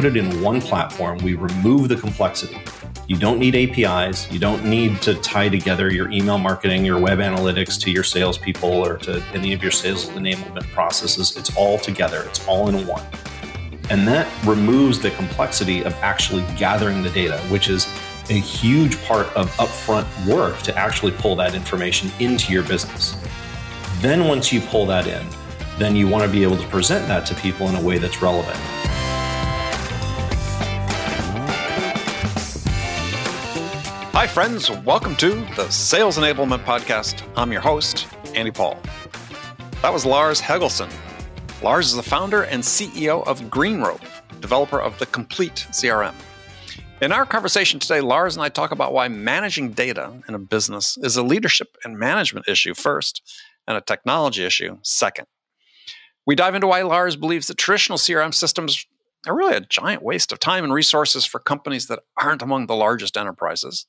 put it in one platform. We remove the complexity. You don't need APIs. You don't need to tie together your email marketing, your web analytics to your salespeople or to any of your sales enablement processes. It's all together, it's all in one. And that removes the complexity of actually gathering the data, which is a huge part of upfront work to actually pull that information into your business. Then, once you pull that in, then you want to be able to present that to people in a way that's relevant. Hi, friends. Welcome to the Sales Enablement Podcast. I'm your host, Andy Paul. That was Lars Helgeson. Lars is the founder and CEO of GreenRope, developer of the Complete CRM. In our conversation today, Lars and I talk about why managing data in a business is a leadership and management issue first, and a technology issue second. We dive into why Lars believes that traditional CRM systems are really a giant waste of time and resources for companies that aren't among the largest enterprises.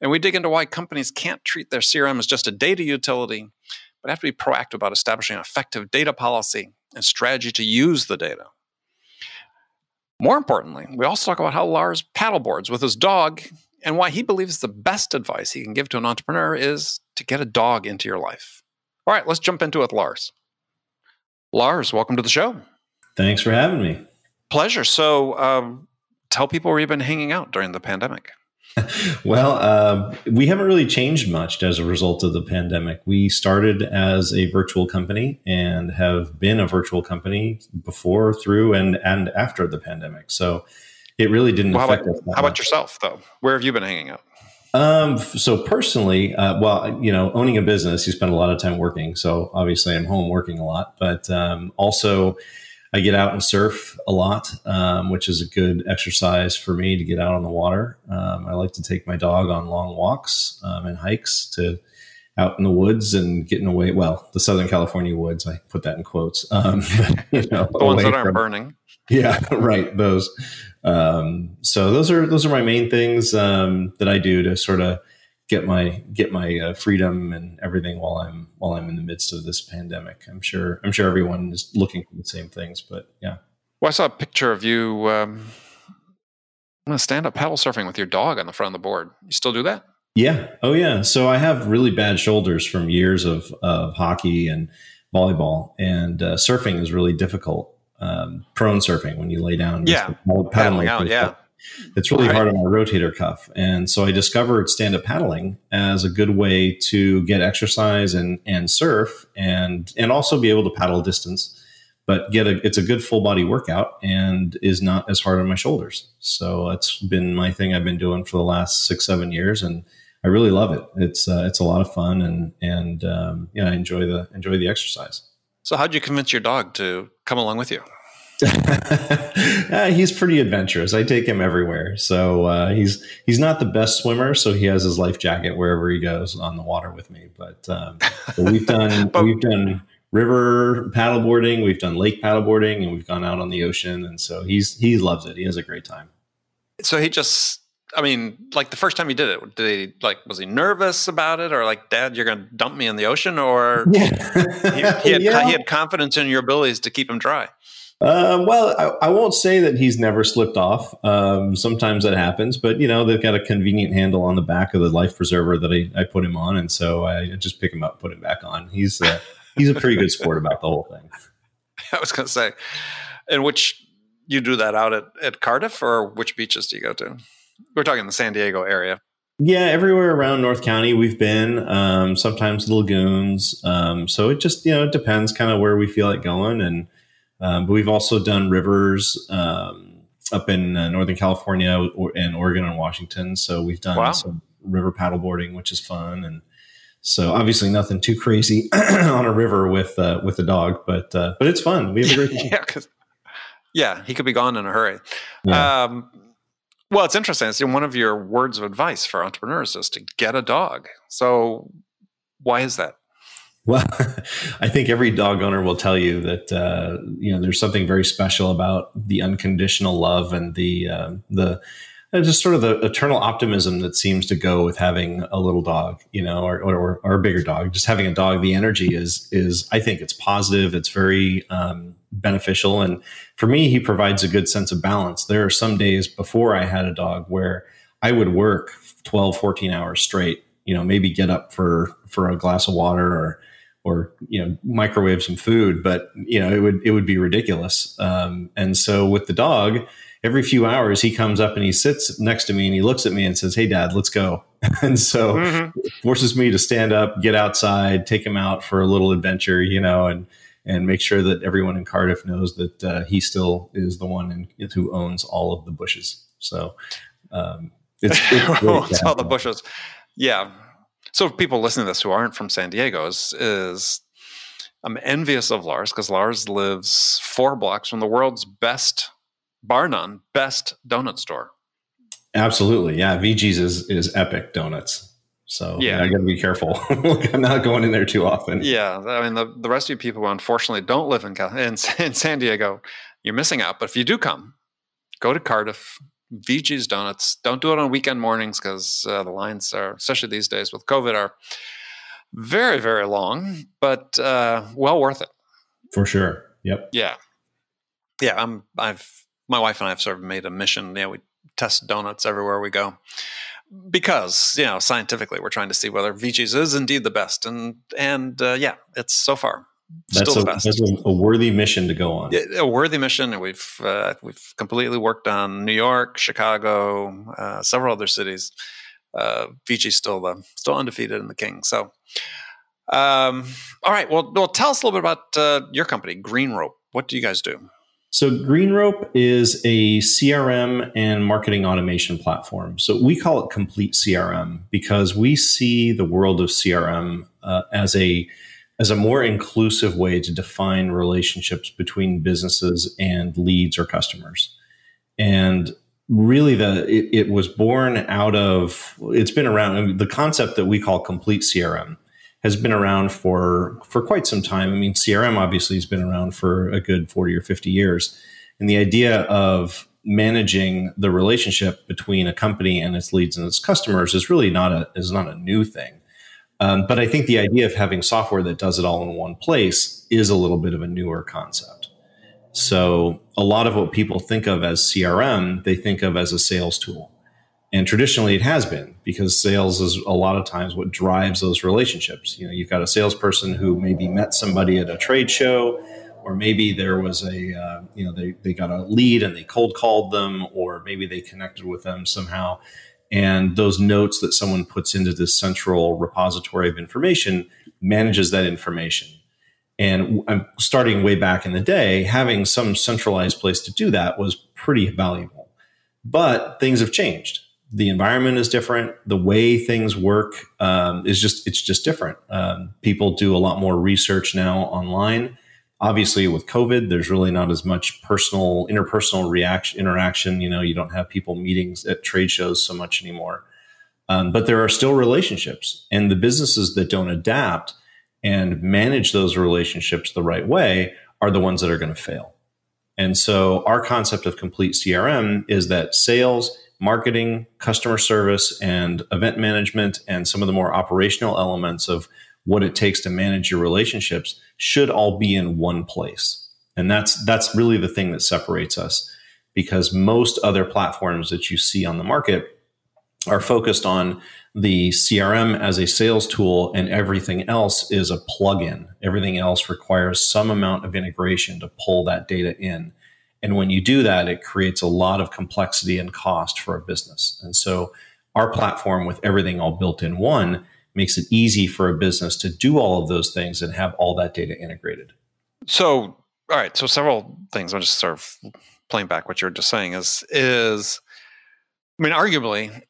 And we dig into why companies can't treat their CRM as just a data utility, but have to be proactive about establishing an effective data policy and strategy to use the data. More importantly, we also talk about how Lars paddleboards with his dog and why he believes the best advice he can give to an entrepreneur is to get a dog into your life. All right, let's jump into it, Lars. Lars, welcome to the show. Thanks for having me. Pleasure. So, um, tell people where you've been hanging out during the pandemic. well, uh, we haven't really changed much as a result of the pandemic. We started as a virtual company and have been a virtual company before, through, and and after the pandemic. So it really didn't well, affect how about, us. How about yourself, though? Where have you been hanging out? Um, so personally, uh, well, you know, owning a business, you spend a lot of time working. So obviously, I'm home working a lot, but um, also I get out and surf a lot, um, which is a good exercise for me to get out on the water. Um, I like to take my dog on long walks um, and hikes to out in the woods and getting away. Well, the Southern California woods, I put that in quotes. Um, you know, the ones that aren't from, burning. Yeah, right. Those. Um, so those are those are my main things um, that I do to sort of get my get my uh, freedom and everything while I'm while I'm in the midst of this pandemic. I'm sure I'm sure everyone is looking for the same things, but yeah. Well, I saw a picture of you um, stand up paddle surfing with your dog on the front of the board. You still do that? Yeah. Oh yeah. So I have really bad shoulders from years of of hockey and volleyball, and uh, surfing is really difficult um, prone surfing when you lay down. Yeah, paddling out. Yeah, it's really hard on my rotator cuff, and so I discovered stand up paddling as a good way to get exercise and and surf, and and also be able to paddle distance, but get a it's a good full body workout and is not as hard on my shoulders. So that's been my thing I've been doing for the last six seven years, and I really love it. It's uh, it's a lot of fun, and and um, yeah, I enjoy the enjoy the exercise. So, how'd you convince your dog to come along with you? uh, he's pretty adventurous. I take him everywhere. So uh, he's he's not the best swimmer, so he has his life jacket wherever he goes on the water with me. But, um, but we've done but, we've done river paddleboarding, we've done lake paddleboarding, and we've gone out on the ocean. And so he's he loves it. He has a great time. So he just I mean, like the first time he did it, did he like was he nervous about it, or like, Dad, you're going to dump me in the ocean, or yeah. he, he, had, yeah. he had confidence in your abilities to keep him dry? Um, well, I, I, won't say that he's never slipped off. Um, sometimes that happens, but you know they've got a convenient handle on the back of the life preserver that I, I put him on, and so I just pick him up, put him back on. He's uh, he's a pretty good sport about the whole thing. I was going to say, in which you do that out at, at Cardiff, or which beaches do you go to? We're talking the San Diego area. Yeah, everywhere around North County we've been. Um, sometimes the lagoons. Um, so it just you know it depends kind of where we feel like going, and um, but we've also done rivers um, up in uh, Northern California and Oregon and Washington. So we've done wow. some river paddleboarding, which is fun, and so obviously nothing too crazy on a river with uh, with a dog, but uh, but it's fun. We have a great time. yeah, yeah, he could be gone in a hurry. Yeah. Um, well, it's interesting. It's one of your words of advice for entrepreneurs is to get a dog. So, why is that? Well, I think every dog owner will tell you that uh, you know there's something very special about the unconditional love and the uh, the uh, just sort of the eternal optimism that seems to go with having a little dog, you know, or, or, or a bigger dog. Just having a dog, the energy is is I think it's positive. It's very um, beneficial. And for me, he provides a good sense of balance. There are some days before I had a dog where I would work 12, 14 hours straight, you know, maybe get up for, for a glass of water or, or, you know, microwave some food, but you know, it would, it would be ridiculous. Um, and so with the dog, every few hours he comes up and he sits next to me and he looks at me and says, Hey dad, let's go. and so mm-hmm. forces me to stand up, get outside, take him out for a little adventure, you know, and, and make sure that everyone in Cardiff knows that uh, he still is the one in, who owns all of the bushes. So um, it's, it's all the bushes. Yeah. So people listening to this who aren't from San Diego is, is I'm envious of Lars because Lars lives four blocks from the world's best, bar none, best donut store. Absolutely. Yeah. VG's is, is epic donuts. So yeah, I got to be careful. I'm not going in there too often. Yeah, I mean the, the rest of you people who unfortunately don't live in, in in San Diego, you're missing out. But if you do come, go to Cardiff, VG's Donuts. Don't do it on weekend mornings because uh, the lines are, especially these days with COVID, are very very long, but uh, well worth it. For sure. Yep. Yeah. Yeah. I'm. I've my wife and I have sort of made a mission. Yeah, we test donuts everywhere we go because you know scientifically we're trying to see whether VG's is indeed the best, and and uh, yeah, it's so far that's still a, the best. That's a worthy mission to go on. A worthy mission, we've uh, we've completely worked on New York, Chicago, uh, several other cities. Uh, VG's still the still undefeated in the King. So, um, all right. Well, well, tell us a little bit about uh, your company, GreenRope. What do you guys do? So, GreenRope is a CRM and marketing automation platform. So, we call it Complete CRM because we see the world of CRM uh, as a as a more inclusive way to define relationships between businesses and leads or customers. And really, the it, it was born out of it's been around the concept that we call Complete CRM has been around for for quite some time. I mean, CRM obviously has been around for a good 40 or 50 years. And the idea of managing the relationship between a company and its leads and its customers is really not a is not a new thing. Um, but I think the idea of having software that does it all in one place is a little bit of a newer concept. So a lot of what people think of as CRM, they think of as a sales tool. And traditionally it has been because sales is a lot of times what drives those relationships. You know, you've got a salesperson who maybe met somebody at a trade show, or maybe there was a, uh, you know, they, they got a lead and they cold called them, or maybe they connected with them somehow. And those notes that someone puts into this central repository of information manages that information. And I'm starting way back in the day, having some centralized place to do that was pretty valuable. But things have changed the environment is different. The way things work um, is just it's just different. Um, people do a lot more research now online. Obviously, with COVID, there's really not as much personal, interpersonal reaction interaction. You know, you don't have people meetings at trade shows so much anymore. Um, but there are still relationships, and the businesses that don't adapt and manage those relationships the right way are the ones that are going to fail. And so, our concept of complete CRM is that sales marketing, customer service, and event management, and some of the more operational elements of what it takes to manage your relationships should all be in one place. And that's that's really the thing that separates us because most other platforms that you see on the market are focused on the CRM as a sales tool and everything else is a plugin. Everything else requires some amount of integration to pull that data in. And when you do that, it creates a lot of complexity and cost for a business. And so our platform with everything all built in one makes it easy for a business to do all of those things and have all that data integrated. So, all right. So several things. I'm just sort of playing back what you're just saying is, is, I mean, arguably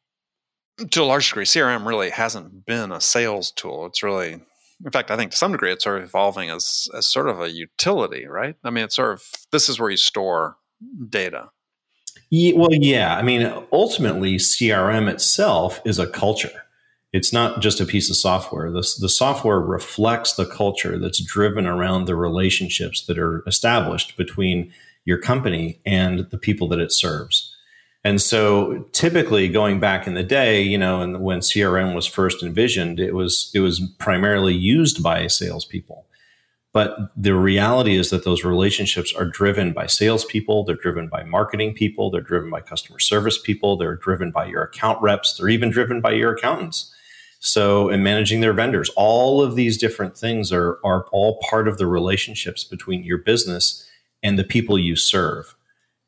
to a large degree, CRM really hasn't been a sales tool. It's really in fact, I think to some degree it's sort of evolving as as sort of a utility, right? I mean, it's sort of this is where you store data. Yeah, well, yeah. I mean, ultimately, CRM itself is a culture. It's not just a piece of software. The, the software reflects the culture that's driven around the relationships that are established between your company and the people that it serves. And so typically going back in the day, you know, and when CRM was first envisioned, it was it was primarily used by salespeople. But the reality is that those relationships are driven by salespeople, they're driven by marketing people, they're driven by customer service people, they're driven by your account reps, they're even driven by your accountants. So, in managing their vendors, all of these different things are, are all part of the relationships between your business and the people you serve.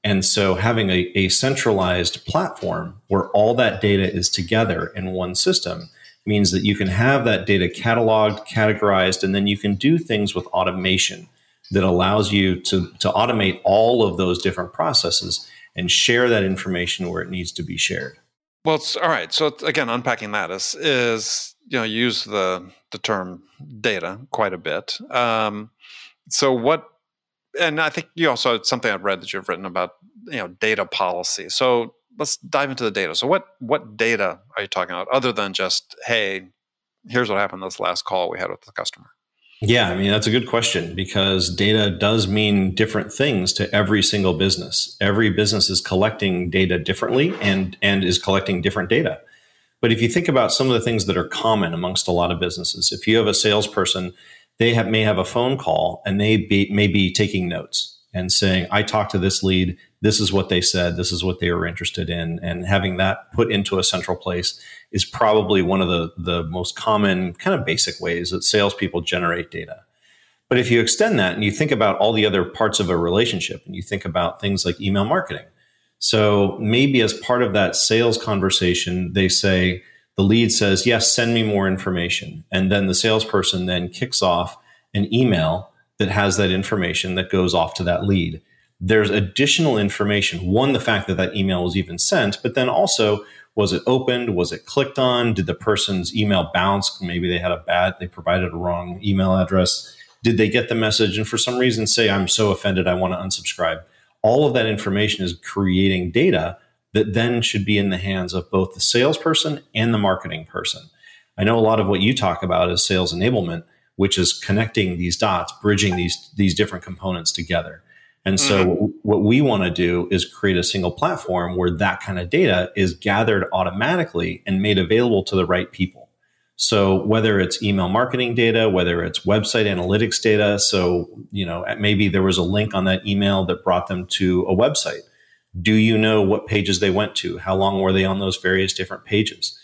And so, having a, a centralized platform where all that data is together in one system means that you can have that data cataloged, categorized, and then you can do things with automation that allows you to, to automate all of those different processes and share that information where it needs to be shared. Well, it's all right. So again, unpacking that is is you know use the the term data quite a bit. Um, so what? And I think you also something I've read that you've written about you know data policy. So let's dive into the data. So what what data are you talking about other than just hey, here's what happened this last call we had with the customer? Yeah, I mean, that's a good question because data does mean different things to every single business. Every business is collecting data differently and, and is collecting different data. But if you think about some of the things that are common amongst a lot of businesses, if you have a salesperson, they have, may have a phone call and they be, may be taking notes and saying, I talked to this lead this is what they said, this is what they were interested in, and having that put into a central place is probably one of the, the most common kind of basic ways that salespeople generate data. But if you extend that and you think about all the other parts of a relationship and you think about things like email marketing, so maybe as part of that sales conversation, they say, the lead says, Yes, send me more information. And then the salesperson then kicks off an email that has that information that goes off to that lead there's additional information. One, the fact that that email was even sent, but then also, was it opened? Was it clicked on? Did the person's email bounce? Maybe they had a bad, they provided a wrong email address. Did they get the message and for some reason say, I'm so offended, I want to unsubscribe? All of that information is creating data that then should be in the hands of both the salesperson and the marketing person. I know a lot of what you talk about is sales enablement, which is connecting these dots, bridging these, these different components together. And so, mm-hmm. what we want to do is create a single platform where that kind of data is gathered automatically and made available to the right people. So, whether it's email marketing data, whether it's website analytics data, so, you know, maybe there was a link on that email that brought them to a website. Do you know what pages they went to? How long were they on those various different pages?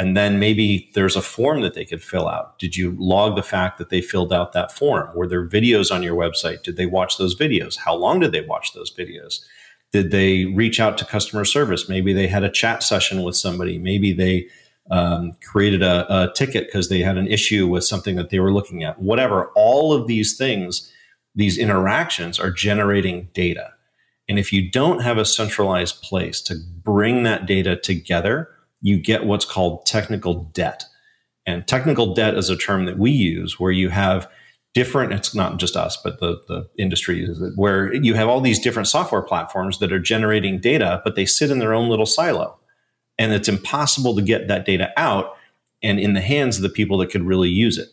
And then maybe there's a form that they could fill out. Did you log the fact that they filled out that form? Were there videos on your website? Did they watch those videos? How long did they watch those videos? Did they reach out to customer service? Maybe they had a chat session with somebody. Maybe they um, created a, a ticket because they had an issue with something that they were looking at. Whatever. All of these things, these interactions are generating data. And if you don't have a centralized place to bring that data together, you get what's called technical debt. And technical debt is a term that we use where you have different, it's not just us, but the, the industry is where you have all these different software platforms that are generating data, but they sit in their own little silo. And it's impossible to get that data out and in the hands of the people that could really use it.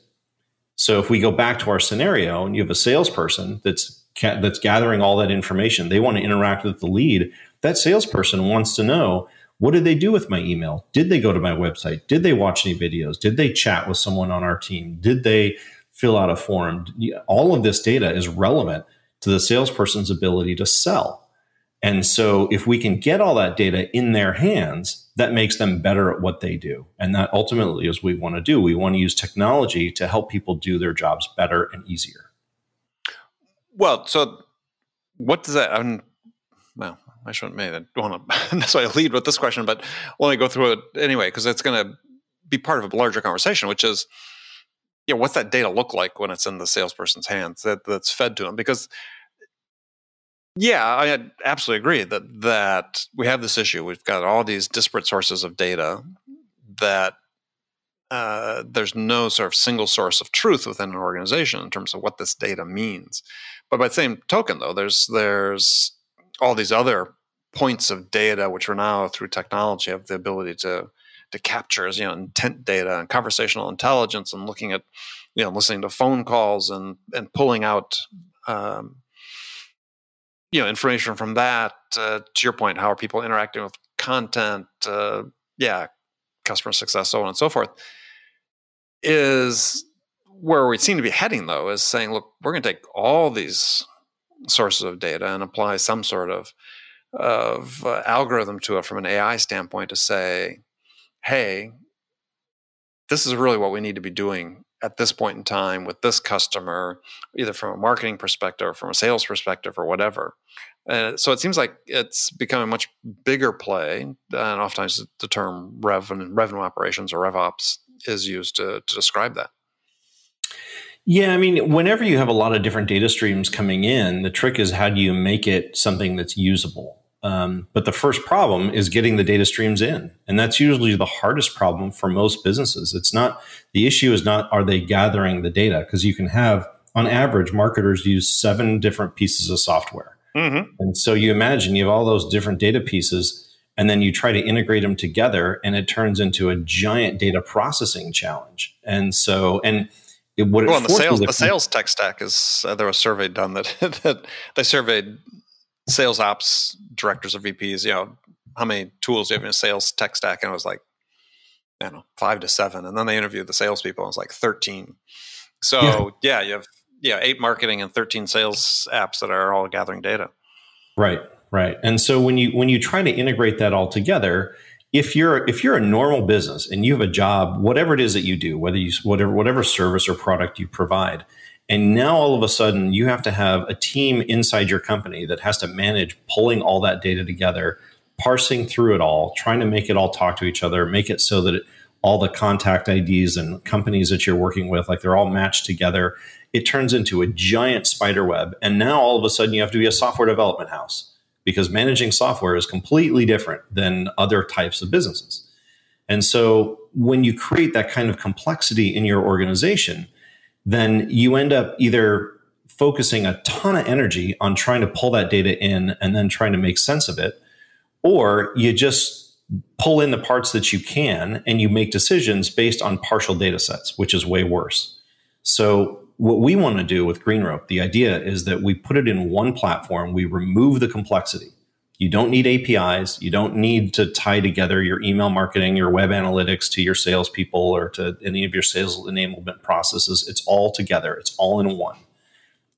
So if we go back to our scenario and you have a salesperson that's that's gathering all that information, they want to interact with the lead. That salesperson wants to know what did they do with my email? Did they go to my website? Did they watch any videos? Did they chat with someone on our team? Did they fill out a form? All of this data is relevant to the salesperson's ability to sell. And so if we can get all that data in their hands, that makes them better at what they do. And that ultimately is what we want to do. We want to use technology to help people do their jobs better and easier. Well, so what does that, I'm, well, I shouldn't maybe want to necessarily lead with this question, but let me go through it anyway because it's going to be part of a larger conversation, which is, yeah, what's that data look like when it's in the salesperson's hands that, that's fed to them? Because, yeah, I absolutely agree that that we have this issue. We've got all these disparate sources of data that uh, there's no sort of single source of truth within an organization in terms of what this data means. But by the same token, though, there's there's all these other points of data, which are now through technology have the ability to to capture, you know, intent data and conversational intelligence, and looking at, you know, listening to phone calls and and pulling out, um, you know, information from that. Uh, to your point, how are people interacting with content? Uh, yeah, customer success, so on and so forth. Is where we seem to be heading, though, is saying, look, we're going to take all these sources of data and apply some sort of of uh, algorithm to it from an AI standpoint to say, hey, this is really what we need to be doing at this point in time with this customer, either from a marketing perspective or from a sales perspective or whatever. Uh, so it seems like it's become a much bigger play, and oftentimes the term revenue, revenue operations or RevOps is used to, to describe that. Yeah, I mean, whenever you have a lot of different data streams coming in, the trick is how do you make it something that's usable? Um, but the first problem is getting the data streams in. And that's usually the hardest problem for most businesses. It's not, the issue is not, are they gathering the data? Because you can have, on average, marketers use seven different pieces of software. Mm-hmm. And so you imagine you have all those different data pieces, and then you try to integrate them together, and it turns into a giant data processing challenge. And so, and it, what well, the sales, the sales tech stack is uh, there was a survey done that that they surveyed sales ops directors or VPs, you know, how many tools do you have in a sales tech stack? And it was like, I don't know, five to seven. And then they interviewed the salespeople and it was like 13. So yeah, yeah you have yeah, eight marketing and 13 sales apps that are all gathering data. Right, right. And so when you when you try to integrate that all together, if you're if you're a normal business and you have a job, whatever it is that you do, whether you whatever whatever service or product you provide, and now all of a sudden, you have to have a team inside your company that has to manage pulling all that data together, parsing through it all, trying to make it all talk to each other, make it so that it, all the contact IDs and companies that you're working with, like they're all matched together. It turns into a giant spider web. And now all of a sudden, you have to be a software development house because managing software is completely different than other types of businesses. And so when you create that kind of complexity in your organization, then you end up either focusing a ton of energy on trying to pull that data in and then trying to make sense of it, or you just pull in the parts that you can and you make decisions based on partial data sets, which is way worse. So, what we want to do with GreenRope, the idea is that we put it in one platform, we remove the complexity. You don't need APIs. You don't need to tie together your email marketing, your web analytics to your salespeople or to any of your sales enablement processes. It's all together, it's all in one.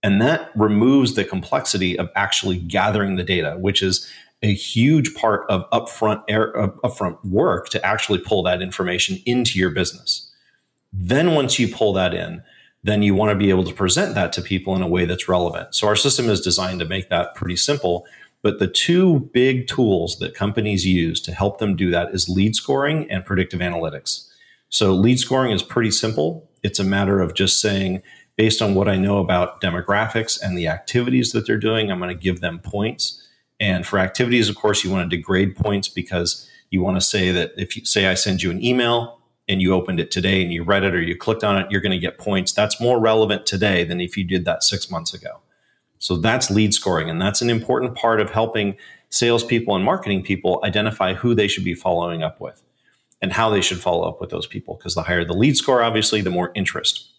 And that removes the complexity of actually gathering the data, which is a huge part of upfront air, upfront work to actually pull that information into your business. Then once you pull that in, then you want to be able to present that to people in a way that's relevant. So our system is designed to make that pretty simple but the two big tools that companies use to help them do that is lead scoring and predictive analytics. So lead scoring is pretty simple. It's a matter of just saying, based on what I know about demographics and the activities that they're doing, I'm going to give them points. And for activities, of course, you want to degrade points because you want to say that if you say I send you an email and you opened it today and you read it or you clicked on it, you're going to get points. That's more relevant today than if you did that six months ago. So that's lead scoring. And that's an important part of helping salespeople and marketing people identify who they should be following up with and how they should follow up with those people. Because the higher the lead score, obviously, the more interest.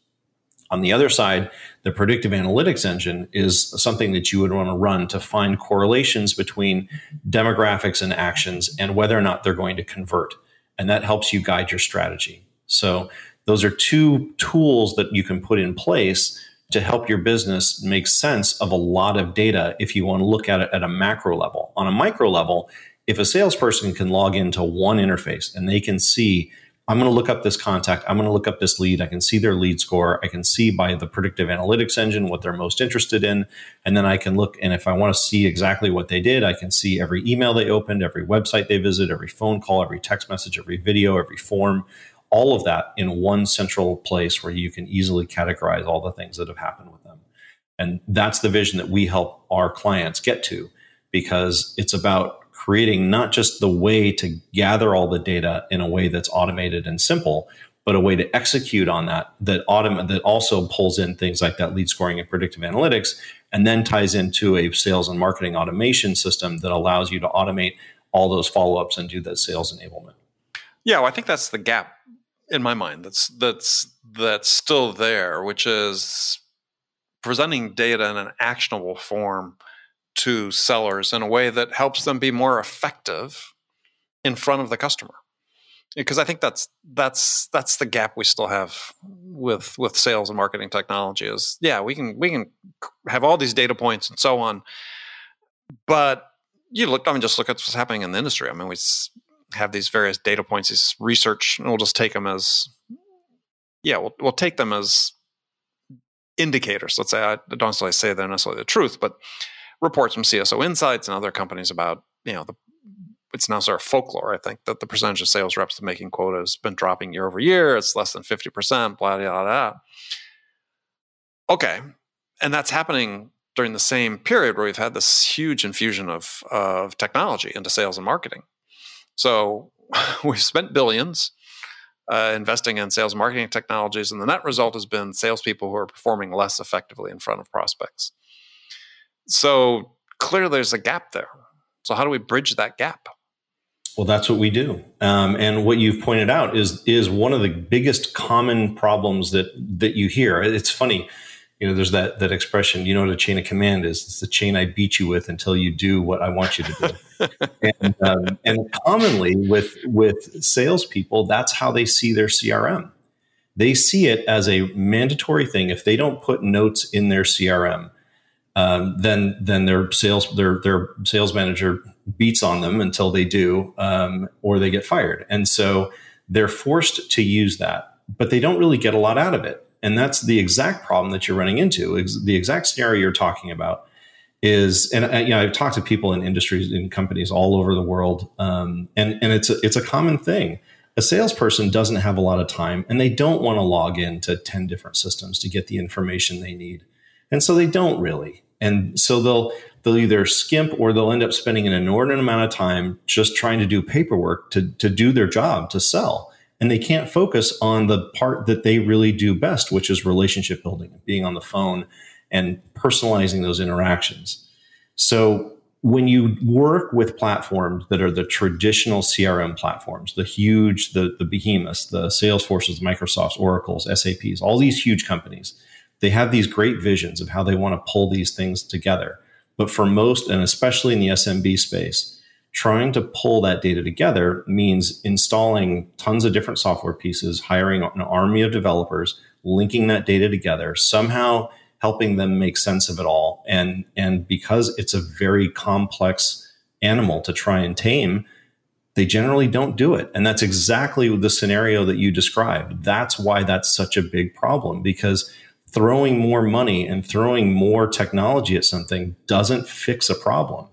On the other side, the predictive analytics engine is something that you would want to run to find correlations between demographics and actions and whether or not they're going to convert. And that helps you guide your strategy. So, those are two tools that you can put in place to help your business make sense of a lot of data if you want to look at it at a macro level. On a micro level, if a salesperson can log into one interface and they can see, I'm going to look up this contact, I'm going to look up this lead, I can see their lead score, I can see by the predictive analytics engine what they're most interested in, and then I can look and if I want to see exactly what they did, I can see every email they opened, every website they visit, every phone call, every text message, every video, every form all of that in one central place where you can easily categorize all the things that have happened with them. And that's the vision that we help our clients get to because it's about creating not just the way to gather all the data in a way that's automated and simple, but a way to execute on that that autom- that also pulls in things like that lead scoring and predictive analytics and then ties into a sales and marketing automation system that allows you to automate all those follow-ups and do that sales enablement. Yeah, well, I think that's the gap in my mind that's that's that's still there, which is presenting data in an actionable form to sellers in a way that helps them be more effective in front of the customer. because I think that's that's that's the gap we still have with with sales and marketing technology is yeah we can we can have all these data points and so on but you look I mean just look at what's happening in the industry I mean we have these various data points these research and we'll just take them as yeah we'll, we'll take them as indicators let's say I don't necessarily say they're necessarily the truth but reports from CSO Insights and other companies about you know the it's now sort of folklore, I think, that the percentage of sales reps making quota has been dropping year over year. It's less than 50%, blah, blah, blah. Okay. And that's happening during the same period where we've had this huge infusion of, of technology into sales and marketing. So we've spent billions uh, investing in sales marketing technologies, and the net result has been salespeople who are performing less effectively in front of prospects. So clearly there's a gap there. So, how do we bridge that gap? Well, that's what we do, um, and what you've pointed out is is one of the biggest common problems that that you hear. It's funny, you know. There's that that expression. You know what a chain of command is? It's the chain I beat you with until you do what I want you to do. and, um, and commonly with with salespeople, that's how they see their CRM. They see it as a mandatory thing. If they don't put notes in their CRM, um, then then their sales their their sales manager beats on them until they do, um, or they get fired. And so they're forced to use that, but they don't really get a lot out of it. And that's the exact problem that you're running into. The exact scenario you're talking about is, and uh, you know, I've talked to people in industries in companies all over the world, um, and and it's a, it's a common thing. A salesperson doesn't have a lot of time, and they don't want to log into ten different systems to get the information they need, and so they don't really. And so they'll they'll either skimp or they'll end up spending an inordinate amount of time just trying to do paperwork to, to do their job to sell and they can't focus on the part that they really do best which is relationship building being on the phone and personalizing those interactions so when you work with platforms that are the traditional crm platforms the huge the, the behemoths the salesforces microsofts oracles saps all these huge companies they have these great visions of how they want to pull these things together but for most, and especially in the SMB space, trying to pull that data together means installing tons of different software pieces, hiring an army of developers, linking that data together, somehow helping them make sense of it all. And, and because it's a very complex animal to try and tame, they generally don't do it. And that's exactly the scenario that you described. That's why that's such a big problem because throwing more money and throwing more technology at something doesn't fix a problem.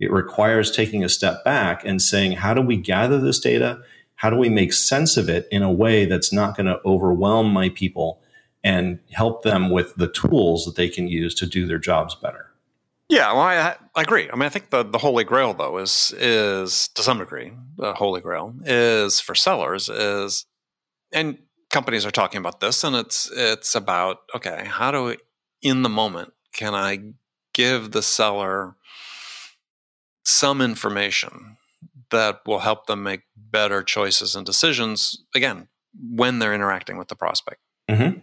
It requires taking a step back and saying, how do we gather this data? How do we make sense of it in a way that's not going to overwhelm my people and help them with the tools that they can use to do their jobs better? Yeah, well, I, I agree. I mean, I think the, the holy grail, though, is is to some degree the holy grail is for sellers is, and companies are talking about this, and it's it's about okay, how do in the moment can I give the seller some information that will help them make better choices and decisions again when they're interacting with the prospect. Mm-hmm.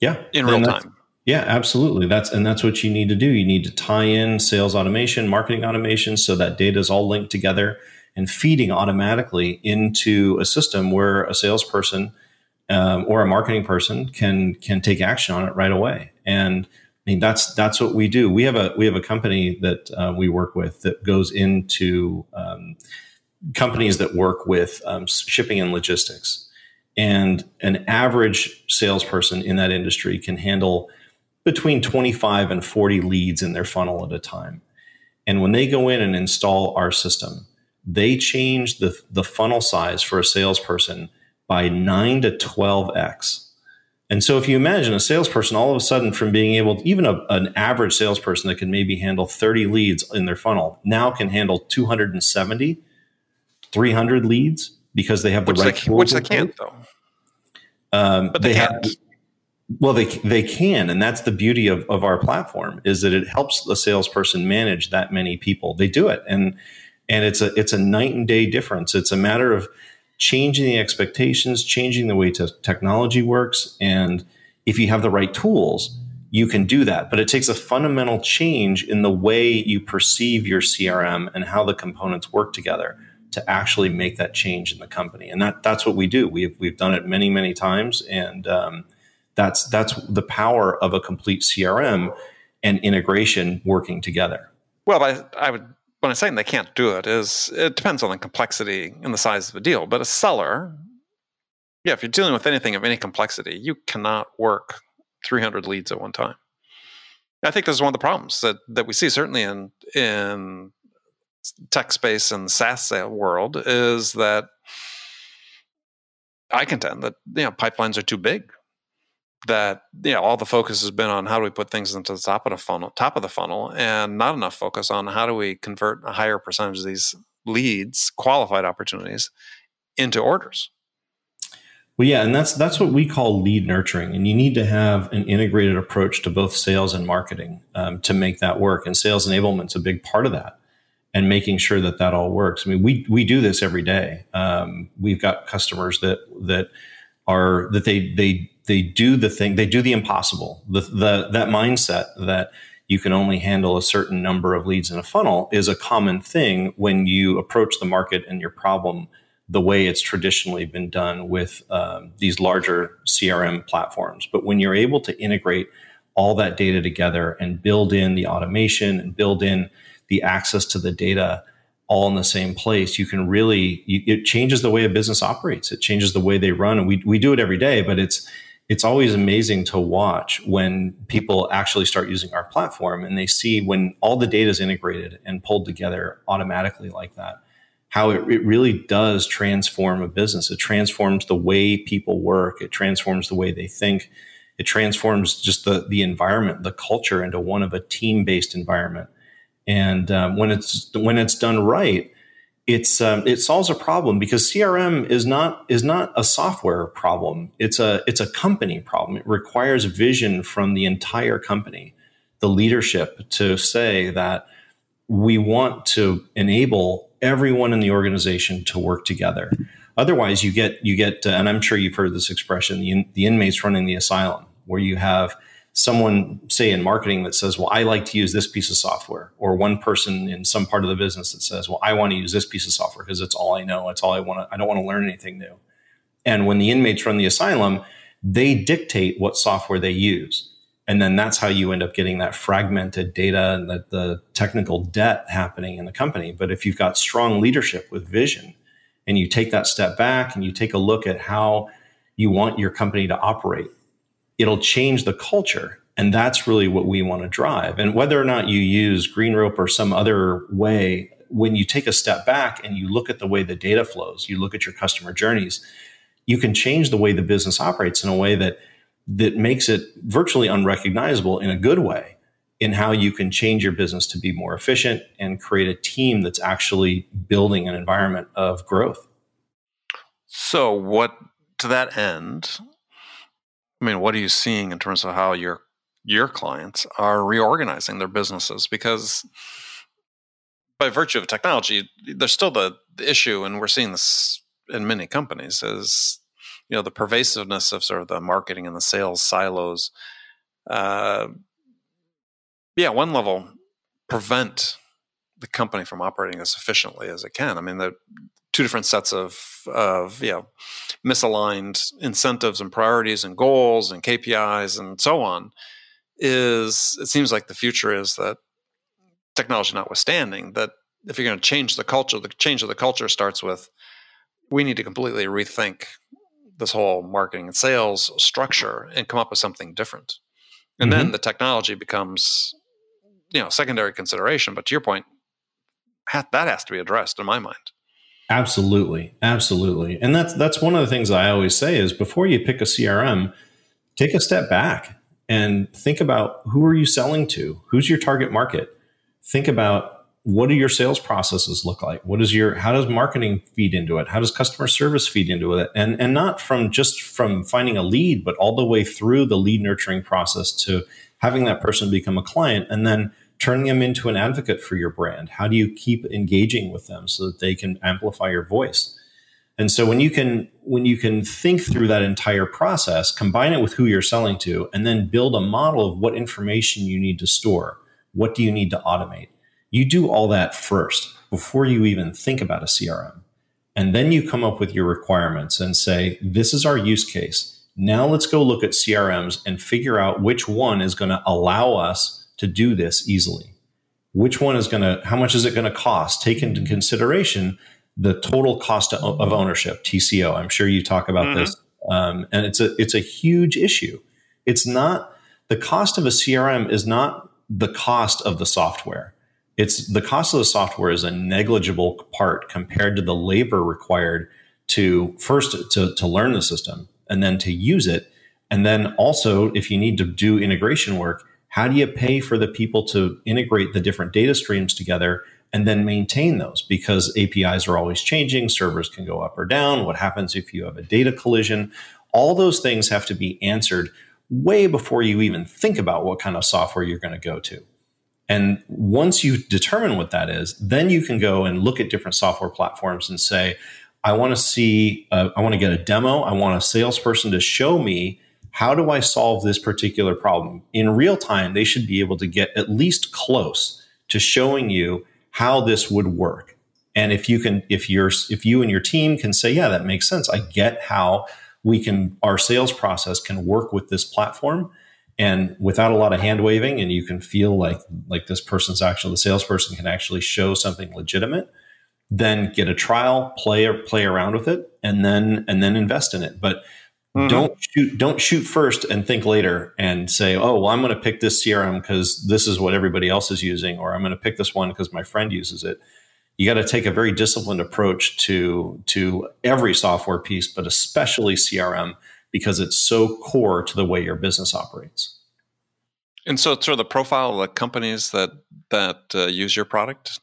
Yeah, in real time. Yeah, absolutely. That's and that's what you need to do. You need to tie in sales automation, marketing automation, so that data is all linked together and feeding automatically into a system where a salesperson um, or a marketing person can can take action on it right away. And I mean that's that's what we do. We have a we have a company that uh, we work with that goes into um, companies that work with um, shipping and logistics. And an average salesperson in that industry can handle between 25 and 40 leads in their funnel at a time. And when they go in and install our system, they change the, the funnel size for a salesperson by 9 to 12x. And so if you imagine a salesperson all of a sudden from being able to, even a, an average salesperson that can maybe handle 30 leads in their funnel now can handle 270, 300 leads because they have the which right they, tools. Which they can't though. Um, but they, they have, well, they, they can. And that's the beauty of, of our platform is that it helps the salesperson manage that many people. They do it. And, and it's a, it's a night and day difference. It's a matter of, changing the expectations, changing the way to technology works. And if you have the right tools, you can do that. But it takes a fundamental change in the way you perceive your CRM and how the components work together to actually make that change in the company. And that that's what we do. We've we've done it many many times, and um, that's that's the power of a complete CRM and integration working together. Well, I, I would when I'm saying they can't do it is it depends on the complexity and the size of the deal. But a seller, yeah, if you're dealing with anything of any complexity, you cannot work 300 leads at one time. I think this is one of the problems that, that we see certainly in in tech space and SaaS sale world is that I contend that you know pipelines are too big. That you know all the focus has been on how do we put things into the top of the funnel, top of the funnel, and not enough focus on how do we convert a higher percentage of these leads, qualified opportunities, into orders. Well, yeah, and that's that's what we call lead nurturing, and you need to have an integrated approach to both sales and marketing um, to make that work. And sales enablement's a big part of that and making sure that that all works. I mean, we we do this every day. Um, we've got customers that that are that they they they do the thing they do the impossible. The the that mindset that you can only handle a certain number of leads in a funnel is a common thing when you approach the market and your problem the way it's traditionally been done with um, these larger CRM platforms. But when you're able to integrate all that data together and build in the automation and build in the access to the data all in the same place, you can really you, it changes the way a business operates. It changes the way they run, and we we do it every day. But it's it's always amazing to watch when people actually start using our platform and they see when all the data is integrated and pulled together automatically like that how it, it really does transform a business. It transforms the way people work. It transforms the way they think. It transforms just the the environment the culture into one of a team based environment. And um, when it's when it's done right, it's um, it solves a problem because CRM is not is not a software problem. It's a it's a company problem. It requires vision from the entire company, the leadership to say that we want to enable everyone in the organization to work together. Otherwise, you get you get, uh, and I'm sure you've heard this expression: the, in, the inmates running the asylum, where you have someone say in marketing that says well i like to use this piece of software or one person in some part of the business that says well i want to use this piece of software because it's all i know. It's all i want to i don't want to learn anything new. And when the inmates run the asylum they dictate what software they use. And then that's how you end up getting that fragmented data and the, the technical debt happening in the company. But if you've got strong leadership with vision and you take that step back and you take a look at how you want your company to operate it'll change the culture. And that's really what we want to drive. And whether or not you use GreenRope or some other way, when you take a step back and you look at the way the data flows, you look at your customer journeys, you can change the way the business operates in a way that that makes it virtually unrecognizable in a good way in how you can change your business to be more efficient and create a team that's actually building an environment of growth. So, what to that end, I mean, what are you seeing in terms of how your your clients are reorganizing their businesses? Because by virtue of technology, there's still the, the issue, and we're seeing this in many companies, is you know the pervasiveness of sort of the marketing and the sales silos. Uh, yeah, one level prevent the company from operating as efficiently as it can. I mean, the two different sets of of you know misaligned incentives and priorities and goals and KPIs and so on is it seems like the future is that technology notwithstanding that if you're going to change the culture the change of the culture starts with we need to completely rethink this whole marketing and sales structure and come up with something different and mm-hmm. then the technology becomes you know secondary consideration but to your point that has to be addressed in my mind Absolutely, absolutely, and that's that's one of the things I always say is before you pick a CRM, take a step back and think about who are you selling to, who's your target market. Think about what do your sales processes look like, what is your how does marketing feed into it, how does customer service feed into it, and and not from just from finding a lead, but all the way through the lead nurturing process to having that person become a client, and then turning them into an advocate for your brand? How do you keep engaging with them so that they can amplify your voice? And so when you can when you can think through that entire process, combine it with who you're selling to, and then build a model of what information you need to store, what do you need to automate? You do all that first before you even think about a CRM. And then you come up with your requirements and say, this is our use case. Now let's go look at CRMs and figure out which one is going to allow us to do this easily. Which one is going to, how much is it going to cost? Take into consideration the total cost of ownership, TCO. I'm sure you talk about mm-hmm. this. Um, and it's a, it's a huge issue. It's not, the cost of a CRM is not the cost of the software. It's the cost of the software is a negligible part compared to the labor required to first to, to learn the system and then to use it. And then also, if you need to do integration work, how do you pay for the people to integrate the different data streams together and then maintain those? Because APIs are always changing, servers can go up or down. What happens if you have a data collision? All those things have to be answered way before you even think about what kind of software you're going to go to. And once you determine what that is, then you can go and look at different software platforms and say, I want to see, uh, I want to get a demo. I want a salesperson to show me how do I solve this particular problem. In real time, they should be able to get at least close to showing you how this would work. And if you can, if you're, if you and your team can say, yeah, that makes sense. I get how we can our sales process can work with this platform and without a lot of hand waving and you can feel like like this person's actually the salesperson can actually show something legitimate then get a trial play or play around with it and then and then invest in it but mm-hmm. don't shoot don't shoot first and think later and say oh well i'm going to pick this crm because this is what everybody else is using or i'm going to pick this one because my friend uses it you got to take a very disciplined approach to to every software piece, but especially CRM because it's so core to the way your business operates. And so, sort of the profile of the companies that that uh, use your product.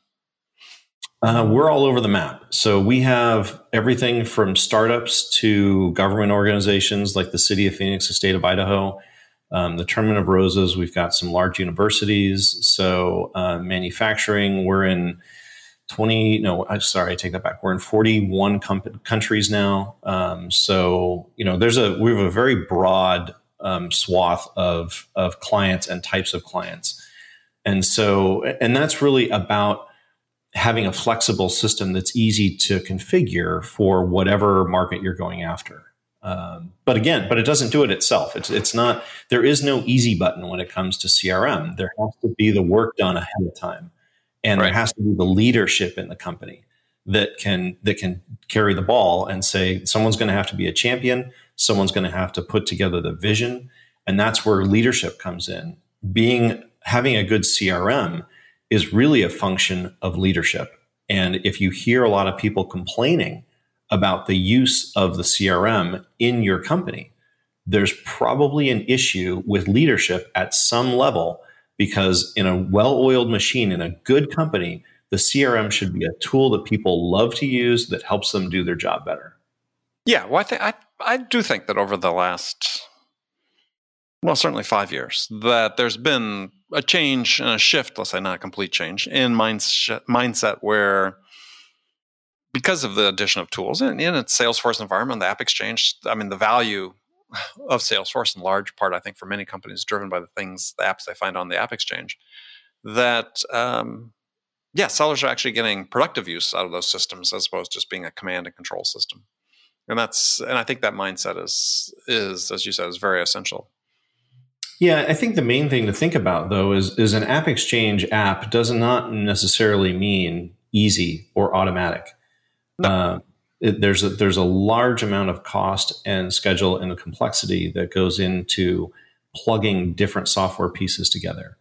Uh, we're all over the map. So we have everything from startups to government organizations like the City of Phoenix, the State of Idaho, um, the Tournament of Roses. We've got some large universities. So uh, manufacturing, we're in 20 no i'm sorry i take that back we're in 41 com- countries now um, so you know there's a we have a very broad um, swath of of clients and types of clients and so and that's really about having a flexible system that's easy to configure for whatever market you're going after. Um, but again but it doesn't do it itself. It's it's not there is no easy button when it comes to crm there has to be the work done ahead of time. And right. there has to be the leadership in the company that can that can carry the ball and say someone's going to have to be a champion. Someone's going to have to put together the vision. And that's where leadership comes in. Being having a good crm is really a function of leadership. And if you hear a lot of people complaining about the use of the crm in your company there's probably an issue with leadership at some level because in a well-oiled machine in a good company the crm should be a tool that people love to use that helps them do their job better. Yeah well i think I, I do think that over the last well certainly five years that there's been a change and a shift let's say not a complete change in mindset mindset where because of the addition of tools in, in a salesforce environment the app exchange i mean the value of Salesforce in large part, I think, for many companies, driven by the things, the apps they find on the App Exchange, that um, yeah, sellers are actually getting productive use out of those systems as opposed to just being a command and control system. And that's and I think that mindset is is as you said is very essential. Yeah, I think the main thing to think about though is is an App Exchange app does not necessarily mean easy or automatic. No. Uh, it, there's a, there's a large amount of cost and schedule and complexity that goes into plugging different software pieces together.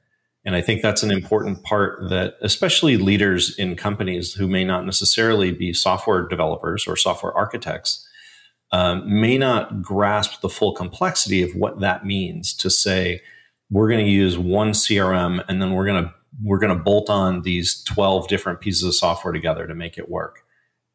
And I think that's an important part that, especially leaders in companies who may not necessarily be software developers or software architects, um, may not grasp the full complexity of what that means to say, we're going to use one CRM and then we're going to we're going to bolt on these 12 different pieces of software together to make it work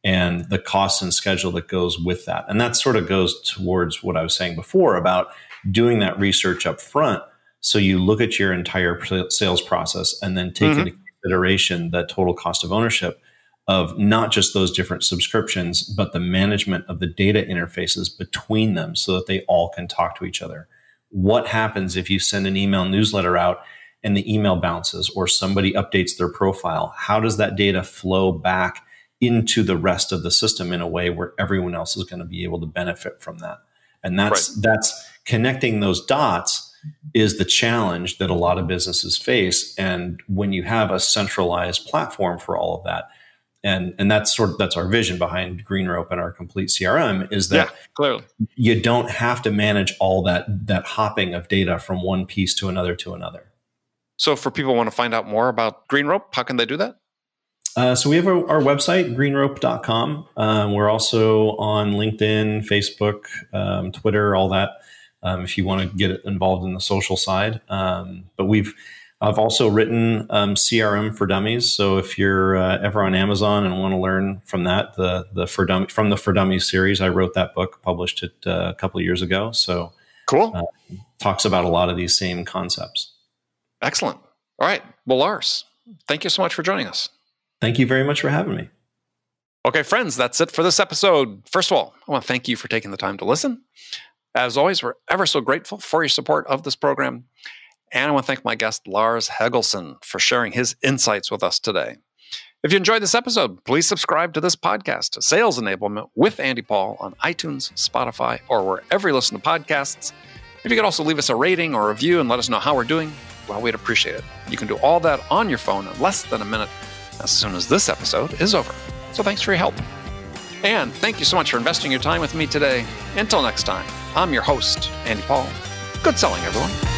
and the cost and schedule that goes with that. And that sort of goes towards what I was saying before about doing that research up front. So you look at your entire sales process and then take mm-hmm. into consideration the total cost of ownership of not just those different subscriptions, but the management of the data interfaces between them so that they all can talk to each other. What happens if you send an email newsletter out and the email bounces or somebody updates their profile? How does that data flow back into the rest of the system in a way where everyone else is going to be able to benefit from that. And that's right. that's connecting those dots is the challenge that a lot of businesses face. And when you have a centralized platform for all of that, and and that's sort of that's our vision behind GreenRope and our complete CRM is that yeah, clearly you don't have to manage all that that hopping of data from one piece to another to another. So, for people who want to find out more about GreenRope, how can they do that? Uh, so we have our, our website, greenrope.com. Um, we're also on LinkedIn, Facebook, um, Twitter, all that. Um, if you want to get involved in the social side, um, but we've I've also written um, CRM for Dummies. So if you're uh, ever on Amazon and want to learn from that, the the for Dummies from the For Dummies series, I wrote that book, published it uh, a couple of years ago. So cool. Uh, talks about a lot of these same concepts. Excellent. All right. Well, Lars, thank you so much for joining us. Thank you very much for having me. Okay, friends, that's it for this episode. First of all, I want to thank you for taking the time to listen. As always, we're ever so grateful for your support of this program. And I want to thank my guest, Lars Helgeson, for sharing his insights with us today. If you enjoyed this episode, please subscribe to this podcast, Sales Enablement with Andy Paul, on iTunes, Spotify, or wherever you listen to podcasts. If you could also leave us a rating or review and let us know how we're doing, well, we'd appreciate it. You can do all that on your phone in less than a minute as soon as this episode is over. So thanks for your help. And thank you so much for investing your time with me today. Until next time, I'm your host, Andy Paul. Good selling, everyone.